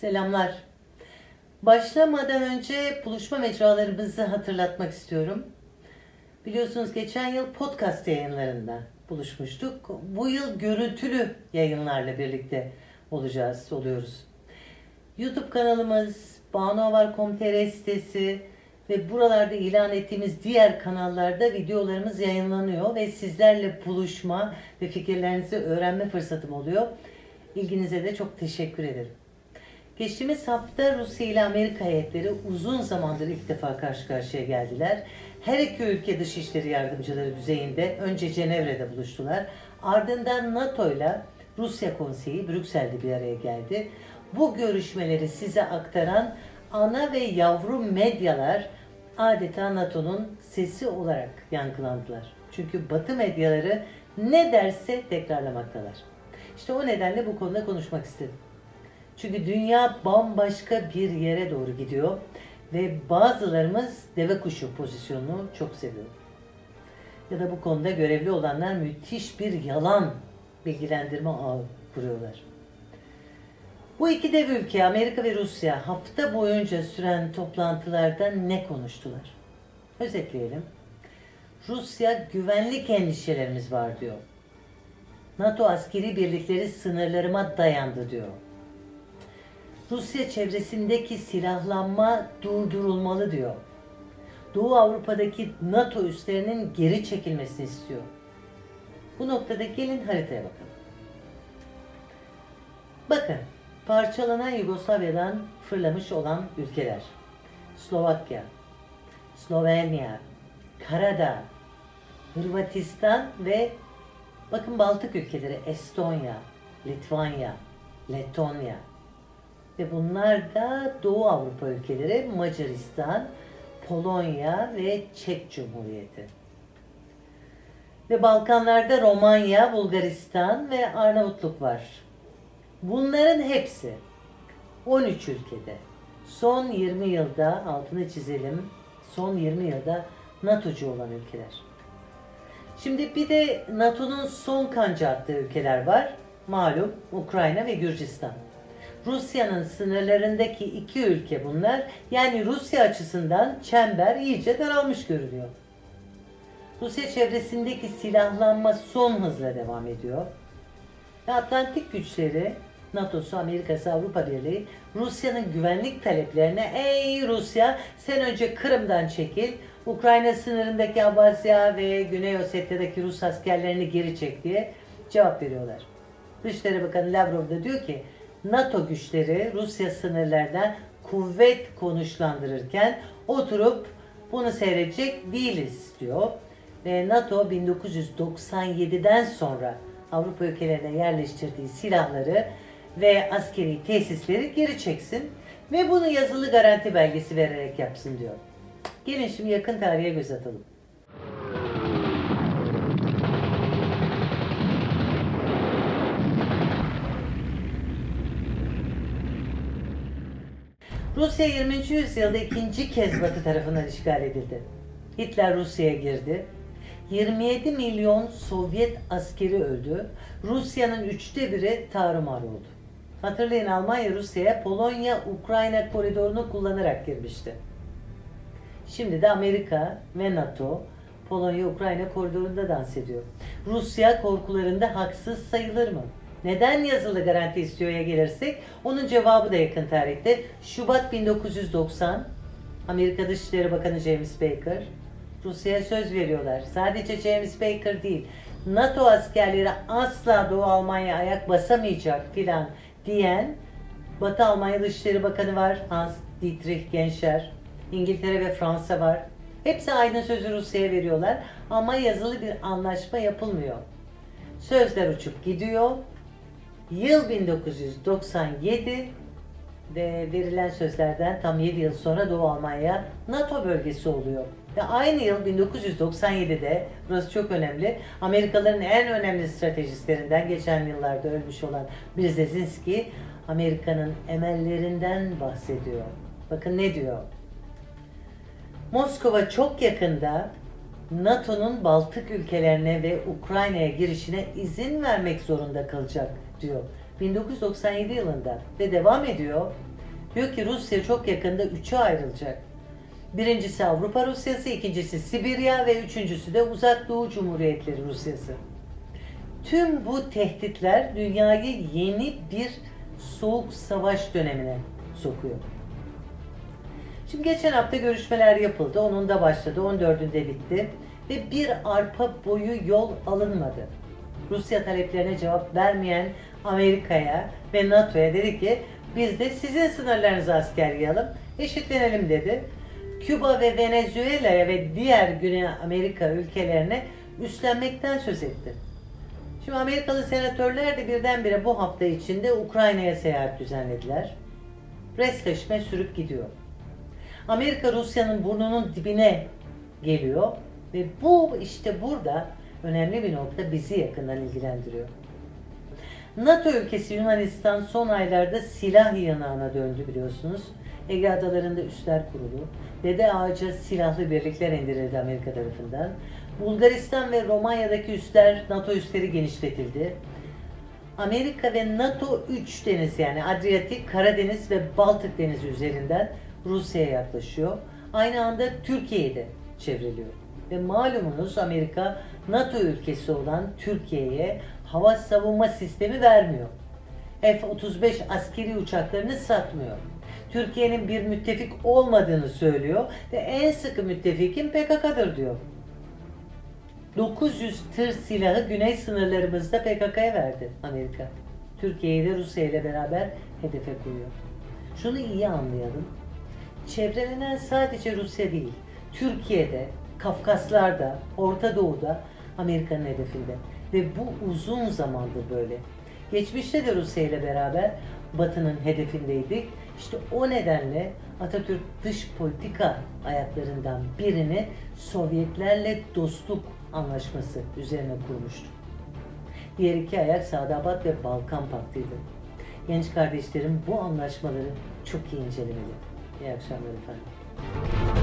Selamlar. Başlamadan önce buluşma mecralarımızı hatırlatmak istiyorum. Biliyorsunuz geçen yıl podcast yayınlarında buluşmuştuk. Bu yıl görüntülü yayınlarla birlikte olacağız, oluyoruz. YouTube kanalımız, banuavar.com.tr sitesi ve buralarda ilan ettiğimiz diğer kanallarda videolarımız yayınlanıyor ve sizlerle buluşma ve fikirlerinizi öğrenme fırsatım oluyor. İlginize de çok teşekkür ederim. Geçtiğimiz hafta Rusya ile Amerika heyetleri uzun zamandır ilk defa karşı karşıya geldiler. Her iki ülke dışişleri yardımcıları düzeyinde önce Cenevre'de buluştular. Ardından NATO ile Rusya Konseyi Brüksel'de bir araya geldi. Bu görüşmeleri size aktaran ana ve yavru medyalar adeta NATO'nun sesi olarak yankılandılar. Çünkü Batı medyaları ne derse tekrarlamaktalar. İşte o nedenle bu konuda konuşmak istedim. Çünkü dünya bambaşka bir yere doğru gidiyor ve bazılarımız deve kuşu pozisyonunu çok seviyor. Ya da bu konuda görevli olanlar müthiş bir yalan bilgilendirme ağı kuruyorlar. Bu iki dev ülke Amerika ve Rusya hafta boyunca süren toplantılarda ne konuştular? Özetleyelim. Rusya güvenlik endişelerimiz var diyor. NATO askeri birlikleri sınırlarıma dayandı diyor. Rusya çevresindeki silahlanma durdurulmalı diyor. Doğu Avrupa'daki NATO üslerinin geri çekilmesini istiyor. Bu noktada gelin haritaya bakalım. Bakın, parçalanan Yugoslavya'dan fırlamış olan ülkeler. Slovakya, Slovenya, Karadağ, Hırvatistan ve bakın Baltık ülkeleri Estonya, Litvanya, Letonya ve bunlar da Doğu Avrupa ülkeleri Macaristan, Polonya ve Çek Cumhuriyeti. Ve Balkanlarda Romanya, Bulgaristan ve Arnavutluk var. Bunların hepsi 13 ülkede son 20 yılda altını çizelim son 20 yılda NATO'cu olan ülkeler. Şimdi bir de NATO'nun son kanca attığı ülkeler var. Malum Ukrayna ve Gürcistan. Rusya'nın sınırlarındaki iki ülke bunlar. Yani Rusya açısından çember iyice daralmış görünüyor. Rusya çevresindeki silahlanma son hızla devam ediyor. Ve Atlantik güçleri, NATO'su, Amerika'sı, Avrupa Birliği Rusya'nın güvenlik taleplerine ey Rusya sen önce Kırım'dan çekil, Ukrayna sınırındaki Abasya ve Güney Osetya'daki Rus askerlerini geri çek diye cevap veriyorlar. Dışişleri Bakanı Lavrov da diyor ki NATO güçleri Rusya sınırlardan kuvvet konuşlandırırken oturup bunu seyredecek değiliz diyor. Ve NATO 1997'den sonra Avrupa ülkelerine yerleştirdiği silahları ve askeri tesisleri geri çeksin ve bunu yazılı garanti belgesi vererek yapsın diyor. Gelin şimdi yakın tarihe göz atalım. Rusya 20. yüzyılda ikinci kez Batı tarafından işgal edildi. Hitler Rusya'ya girdi. 27 milyon Sovyet askeri öldü. Rusya'nın üçte biri tarumar oldu. Hatırlayın Almanya Rusya'ya Polonya-Ukrayna koridorunu kullanarak girmişti. Şimdi de Amerika ve NATO Polonya-Ukrayna koridorunda dans ediyor. Rusya korkularında haksız sayılır mı? Neden yazılı garanti istiyor'ya gelirsek onun cevabı da yakın tarihte. Şubat 1990 Amerika Dışişleri Bakanı James Baker Rusya'ya söz veriyorlar. Sadece James Baker değil. NATO askerleri asla Doğu Almanya ayak basamayacak filan diyen Batı Almanya Dışişleri Bakanı var. Hans Dietrich Genscher. İngiltere ve Fransa var. Hepsi aynı sözü Rusya'ya veriyorlar ama yazılı bir anlaşma yapılmıyor. Sözler uçup gidiyor. Yıl 1997 ve verilen sözlerden tam 7 yıl sonra Doğu Almanya NATO bölgesi oluyor. Ve aynı yıl 1997'de, burası çok önemli, Amerikalıların en önemli stratejistlerinden geçen yıllarda ölmüş olan Brzezinski, Amerika'nın emellerinden bahsediyor. Bakın ne diyor? Moskova çok yakında NATO'nun Baltık ülkelerine ve Ukrayna'ya girişine izin vermek zorunda kalacak diyor. 1997 yılında ve devam ediyor. Diyor ki Rusya çok yakında üçe ayrılacak. Birincisi Avrupa Rusyası, ikincisi Sibirya ve üçüncüsü de Uzak Doğu Cumhuriyetleri Rusyası. Tüm bu tehditler dünyayı yeni bir soğuk savaş dönemine sokuyor. Şimdi geçen hafta görüşmeler yapıldı. Onun da başladı. 14'ünde bitti. Ve bir arpa boyu yol alınmadı. Rusya taleplerine cevap vermeyen Amerika'ya ve NATO'ya dedi ki biz de sizin sınırlarınıza asker yığalım, eşitlenelim dedi. Küba ve Venezuela'ya ve diğer Güney Amerika ülkelerine üstlenmekten söz etti. Şimdi Amerikalı senatörler de birdenbire bu hafta içinde Ukrayna'ya seyahat düzenlediler. Restleşme sürüp gidiyor. Amerika Rusya'nın burnunun dibine geliyor ve bu işte burada önemli bir nokta bizi yakından ilgilendiriyor. NATO ülkesi Yunanistan son aylarda silah yanağına döndü biliyorsunuz. Ege Adaları'nda üsler kurulu. Dede Ağaç'a silahlı birlikler indirildi Amerika tarafından. Bulgaristan ve Romanya'daki üsler, NATO üsleri genişletildi. Amerika ve NATO 3 deniz yani Adriyatik, Karadeniz ve Baltık denizi üzerinden Rusya'ya yaklaşıyor. Aynı anda Türkiye'yi de çevriliyor. Ve malumunuz Amerika NATO ülkesi olan Türkiye'ye hava savunma sistemi vermiyor. F-35 askeri uçaklarını satmıyor. Türkiye'nin bir müttefik olmadığını söylüyor ve en sıkı müttefikin PKK'dır diyor. 900 tır silahı güney sınırlarımızda PKK'ya verdi Amerika. Türkiye'yi de Rusya ile beraber hedefe koyuyor. Şunu iyi anlayalım. Çevrelenen sadece Rusya değil, Türkiye'de, Kafkaslar'da, Orta Doğu'da Amerika'nın hedefinde. Ve bu uzun zamandır böyle. Geçmişte de Rusya ile beraber Batı'nın hedefindeydik. İşte o nedenle Atatürk dış politika ayaklarından birini Sovyetlerle dostluk anlaşması üzerine kurmuştu. Diğer iki ayak Sadabat ve Balkan Paktı'ydı. Genç kardeşlerim bu anlaşmaları çok iyi incelemeli. Yeah, it really fun.